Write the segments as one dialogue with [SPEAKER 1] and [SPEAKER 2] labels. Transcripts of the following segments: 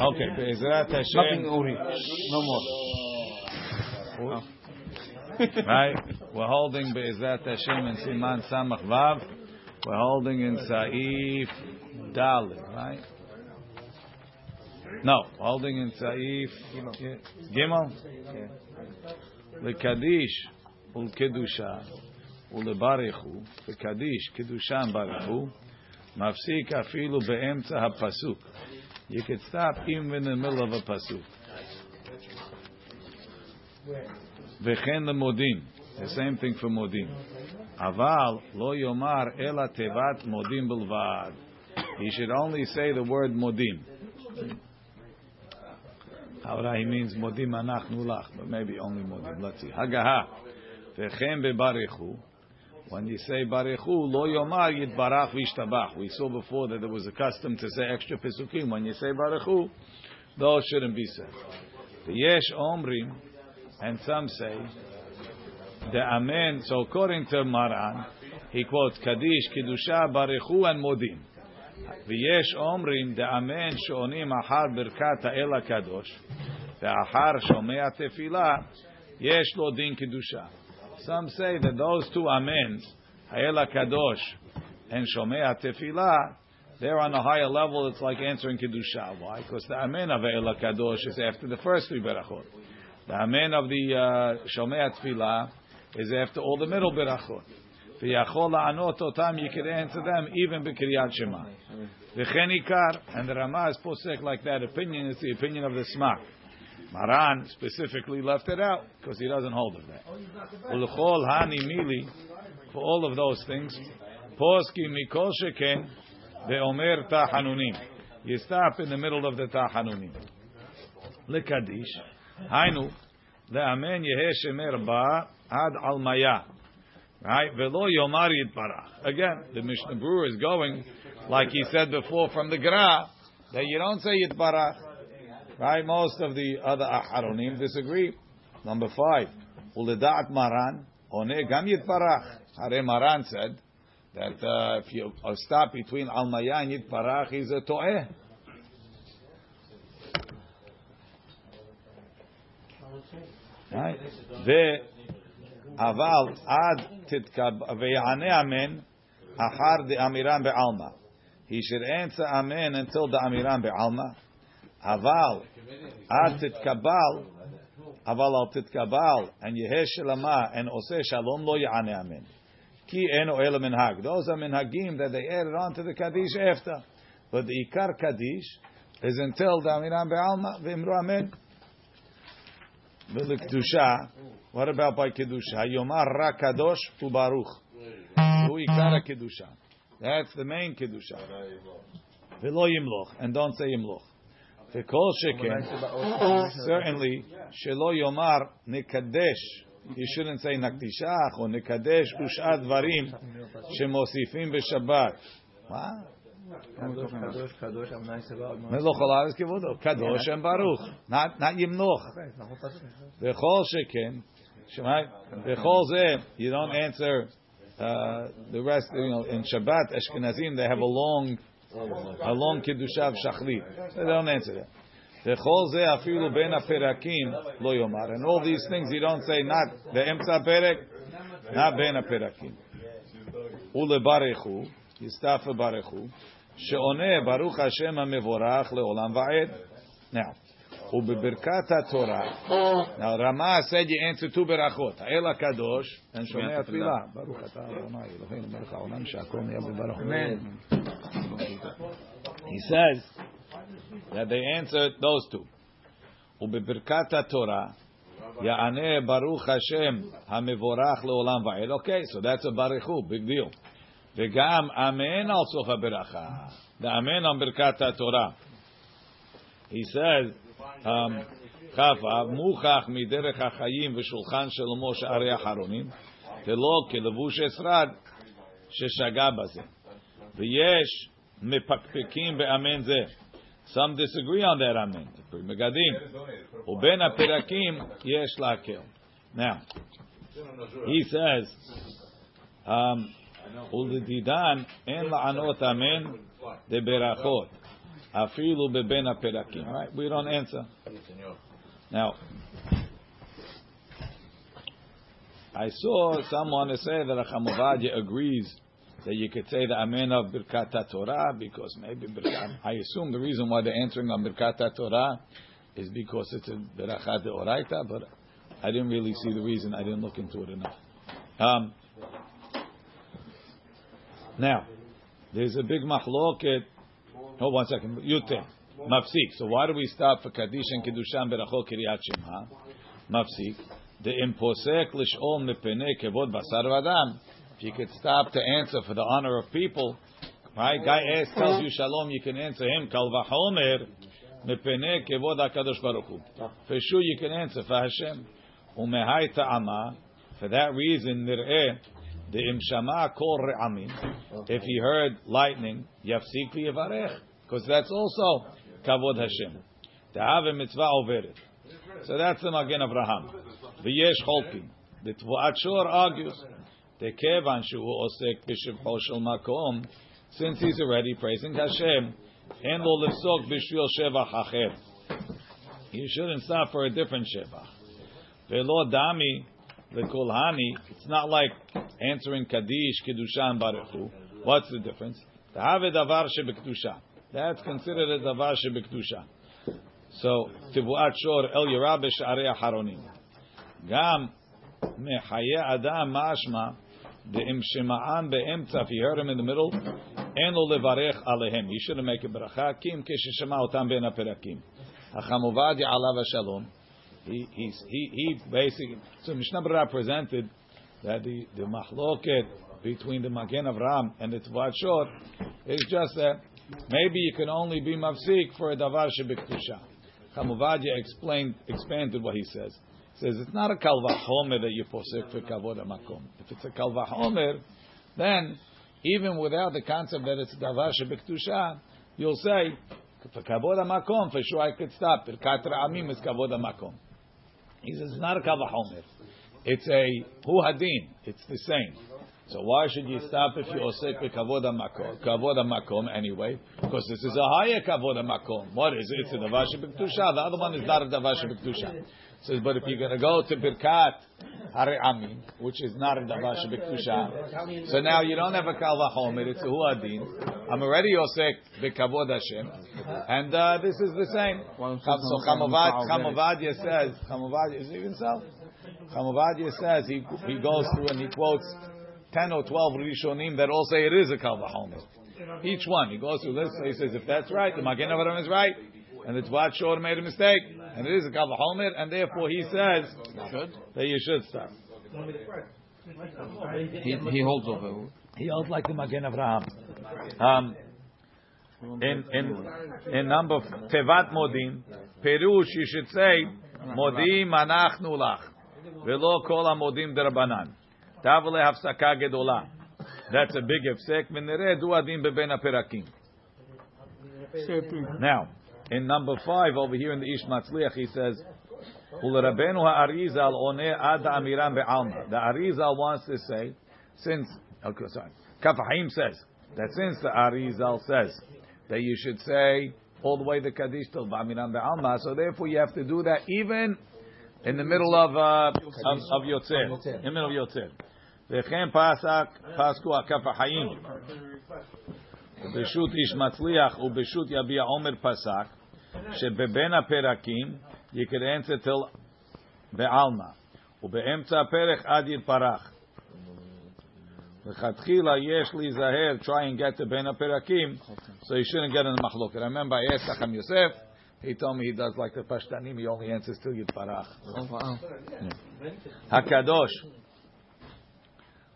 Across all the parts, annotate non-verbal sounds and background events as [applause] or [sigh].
[SPEAKER 1] Okay, Be'ezrat Hashem. No more. [laughs] right? We're holding Be'ezrat Hashem in Siman Samach Vav. We're holding in Saif Dalit, right? No, holding in Saif Gimel. Lekadish ulkedusha ulebarichu. Lekadish kedusha barichu. Mafsik afilu be'emtza hapasuk. You could stop even in the middle of a pasuk. V'chen modim. The same thing for modim. Aval lo yomar ela tevat modim bilvad. He should only say the word modim. How he means modim anachnu lach, but maybe only modim. Let's see. Hagaha. V'chen bebarichu. When you say barichu, lo yomar yitbarach v'ishtabach. We saw before that there was a custom to say extra pesukim. When you say barichu, those shouldn't be said. The yesh omrim, and some say, the amen. So according to Maran, he quotes Kaddish, Kiddusha, Barichu, and Modim. ויש אומרים דאמן שעונים אחר ברכת האל הקדוש ואחר שומע תפילה יש לו דין קדושה. Some say that those two amens, Hayela Kadosh and Shomea Tefillah, they're on a higher level. It's like answering Kiddushah. Why? Because the amen of Hayela Kadosh is after the first three berachot. The amen of the uh, Shomea Tefillah is after all the middle berachot. V'yachol la'anot time you could answer them even b'kriyat Shema. The ikar, and the Rama is posek like that opinion, it's the opinion of the Smak. Maran specifically left it out because he doesn't hold of that. Ulchol hani mili, for all of those things, poski mikol sheken ve'omer tahanunim. You stop in the middle of the tahanunim. Lekadish, hainu, le'amen yehe ba ad almaya. Right? Velo yomar. Again, the Mishnah Berurah is going, like he said before from the Gra, that you don't say yitbarach. Right? Most of the other aharonim disagree. Number five, uledat maran, one gam yitbarach. Hare Maran said that uh, if you uh, stop between almaya and yitbarach, he's a to'eh. Right? אבל עד תתקב... ויענה אמן אחר דאמירן בעלמא. He should answer amen until the amiran בעלמא. אבל עד תתקבל, אבל אל תתקבל, and יהא שלמה, and עושה שלום לא יענה אמן. כי אינו אלא מנהג. Those are minhagim that they added on to the Kaddish after. But the Ikar Kaddish is until the amiran בעלמא, ואמרו אמן. ולקדושה, what about by kedusha? Yomar ra kadosh ubaruch. Hu ikara kedusha. That's the main kedusha. Velo yimloch, and don't say yimloch. V'kol sheken, certainly, shelo yomar nekadesh. You shouldn't say nakdishach or nekadesh ushad varim shemosifim b'Shabbat. What? מלוך עולמס כבודו, קדוש and baruch, not, not ימלוך. וכל שכן, וכל זה, you don't answer uh, the rest, you know, in Shabbat, Ashkenazim, they have a long, a long kiddushav shachlit. They don't answer that. וכל זה אפילו בין הפרקים לא יאמר. And all these things you don't say, not באמצע הפרק, not בין הפרקים. ולברכו, יסתף ברכו, שעונה ברוך השם המבורך לעולם ועד. Now, ובברכת התורה, now Rama said you answer two ברachot, האל הקדוש, and שומע התפילה. ברוך אתה אדוני אלוהינו מלך העולם שהכל נהיה בברוך. He says that they answered those two. ובברכת התורה, יענה ברוך השם המבורך לעולם ועד. Okay, so that's a ברכו, big deal. וגם אמן על סוף הברכה. ואמן על ברכת התורה. He says, ככה, מוכח מדרך החיים ושולחן שלמה שערי אחרונים, ולא כלבוש אסרד ששגה בזה. ויש מפקפקים באמן זה. Some disagree on that amen. מגדים. ובין הפרקים יש להקל. Now, he says, um, ולדידן אין לענות אמן דברכות, Afilu perakim. We don't answer. Now, I saw someone say that Rachamovadia agrees that you could say the Amen of Birkat Torah because maybe Birkat, I assume the reason why they're answering on Birkat Torah is because it's a Berachat Oraita, but I didn't really see the reason. I didn't look into it enough. Um, now, there's a big machloket. One second. Yute. Mafsik. So why do we stop for Kaddish and Kiddushan Berachot Kiryat Shema? Mafsik. The imposek lishol mepene kevod basar vadam. If you could stop to answer for the honor of people, right? Guy asks, tells you shalom, you can answer him. Kal vachomer mepene kevod hakadosh baruch hu. For sure, you can answer for Hashem. Umehai ta'ama. For that reason, nir'eh the imshama kol re'amim. If he heard lightning, yafsik v'yevarech. Because that's also kavod Hashem. Ta'ave mitzvah overet. So that's the Magen Avraham. V'yesh cholkin. The Tvuat Shor argues. Tekevan shu osek b'shivcho shel makom. Since he's already praising Hashem, and lo lifsok b'shvil shevach acher. You shouldn't stop for a different shevach. Ve'lo dami v'kolhani. It's not like answering Kaddish, Kiddushan, Baruchu. What's the difference? Ta'ave davar shebekdusha. That's considered a davar shebekdusha. So, Tivuat Shor El Yerah B'Sharei Haronim. Gam Mechaye Adam Mashma De'im Shema'an Be'emtza, if he heard him in the middle, En Lo Levarech Alehem. You shouldn't make a bracha. Kim Kesheshema Otam Ben HaPerakim. Hachamovadi Alav Shalom. He, he, he basically, so Mishnah Berurah presented that the, the between the Magen Avram and the Tvat Shor is just that maybe you can only be mafsik for a davar shebektusha. Chamuvadia explained, expanded what he says. He says it's not a kalvachomer that you posek for kavod makom. If it's a kalvachomer, then even without the concept that it's davar shebektusha, you'll say for kavod makom for sure I could stop. Birkat amim is kavod makom. He says it's not a kalvachomer. It's a hu hadin. It's the same. So why should you stop if you osek kavod makom? Kavod makom anyway, because this is a higher kavod makom. What is it? It's a davash b'ktusha. The other one is not a davash b'ktusha. Says, but if you're going to go to birkat hare amin, which is not a davash b'ktusha, so now you don't have a kalvachomer. It's a hu hadin. I'm already osek b'kavod Hashem, and uh, this is the same. So Chamovad, Chamovadia says, Chamovadia is even so. Chamovadia says he he goes through and he quotes ten or twelve Rishonim that all say it is a Kalvachomer. Each one he goes through this. So he says if that's right, the Magen Avraham is right, and the Tvat Shor made a mistake, and it is a Kalvachomer, and therefore he says that you should stop.
[SPEAKER 2] He, he holds over.
[SPEAKER 1] He holds like the Magen Avraham. Um, in in in number Tevat Modim, Perush you should say Modim Anachnu Lach, velo Kol Modim Derabanan. Tavle Hafsaka Gedola. That's a big hefsek. V'nereh du adin beben aperakim. Now, in number five over here in the Ish Matzliach, he says, "Ulerabenu ha'arizal oneh ad amiram be'alma." The Arizal wants to say, since okay, sorry, Kaf HaChaim says that since the Arizal says that you should say all the way the Kaddish till ba'amiram be'alma, so therefore you have to do that even in the middle of uh, of, of Yotzer, in the middle of Yotzer. וכן פסק, פסקו הכף החיים. בשו"ת איש מצליח ובשו"ת יביע עומר פסק, שבבין הפרקים you could answer till בעלמא, ובאמצע הפרק עד יתפרח. L'chatchila yesh li zaher, try and get the ben aperakim, so he shouldn't get in the Machlok. I remember I asked Acham Yosef, he told me he does like the Pashtanim, he only answers to Yid Parach. Oh, HaKadosh.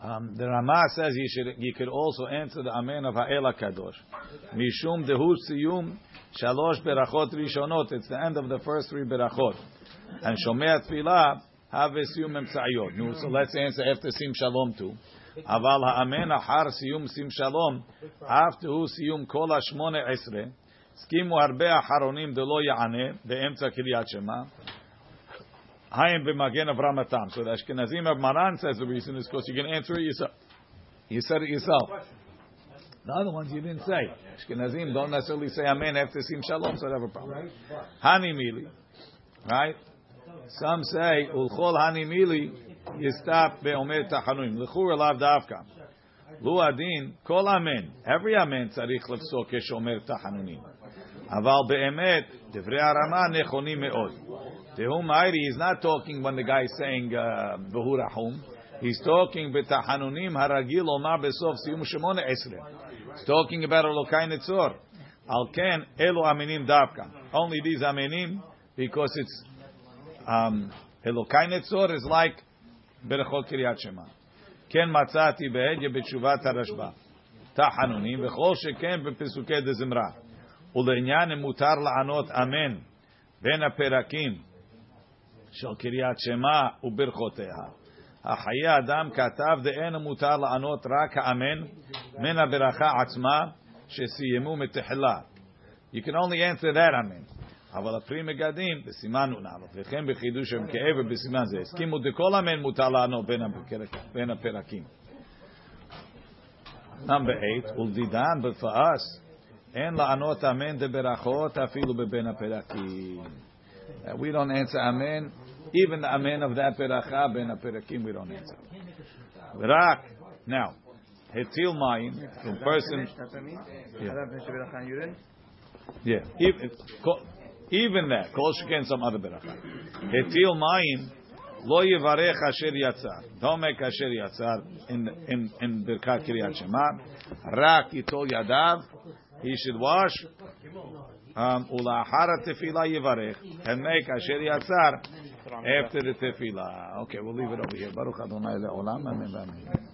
[SPEAKER 1] Um, the Rama says you should you could also answer the Amen of Ha'el Kadosh. Mishum dehu siyum shalosh berachot rishonot. It's the end of the first three berachot. And Shomei Tfilah have siyum emtsayot. So let's answer after Sim Shalom too. אבל האמן אחר סיום sim shalom, after הוא סיום כל השמונה עשרה, הסכימו הרבה אחרונים דלא יענה באמצע קריאת שמע, Hayim b'magen Avram Atam. So the Ashkenazim of Maran says the reason is because you can answer it yourself. You said it yourself. The other ones you didn't say. Ashkenazim don't necessarily say Amen after Sim Shalom, so they have a problem. Hani Mili, right? Some say Ulchol Hani Mili Yistap Be'omer Tachanuim. L'chur Elav Davka. Lu Adin Kol Amen. Every Amen tzarich lefsok Omer Tachanuim. Aval Be'emet Devrei Arama Nechonim Me'od. Tehum Hayri is not talking when the guy is saying. Uh, He's talking b'tahanunim haragil omar besof siyum shemone esre. He's talking about Elokai Netzor. Al ken elu aminim davka. Only these aminim because it's um, Elokai Netzor is like Berechot Kiryat Shema. כן מצאתי בהגה בתשובת הרשב"א. תחנונים, וכל שכן בפסוקי דזמרה. ולעניין מותר לענות אמן בין הפרקים של קריית שמע וברכותיה. החיי אדם כתב דאין מותר לענות רק האמן מן הברכה עצמה שסיימו מתחילה. You can only answer that אמן. אבל הפרי מגדים בסימן נ"א, וכן בחידוש הם כעבר בסימן זה. הסכימו דכל אמן מותר לענות בין הפרקים. Number eight, ולדידן, us, אין לענות אמן דברכות אפילו בבין הפרקים. We don't answer amen even the amen of that peracha ben perakim we don't answer. Rak now hetil mayim from person. Yeah, yeah. Even, even that kol sheken some other beracha. Hetil mayim lo yivarech asher yatzar. Don't make asher yatzar in in in berkat kiryat shema. Rak yitol yadav. He should wash. Um, ulahara tefila yivarech and make asher yatzar after the tefillah. Okay, we'll leave it over here. Baruch Adonai le'olam. Amen.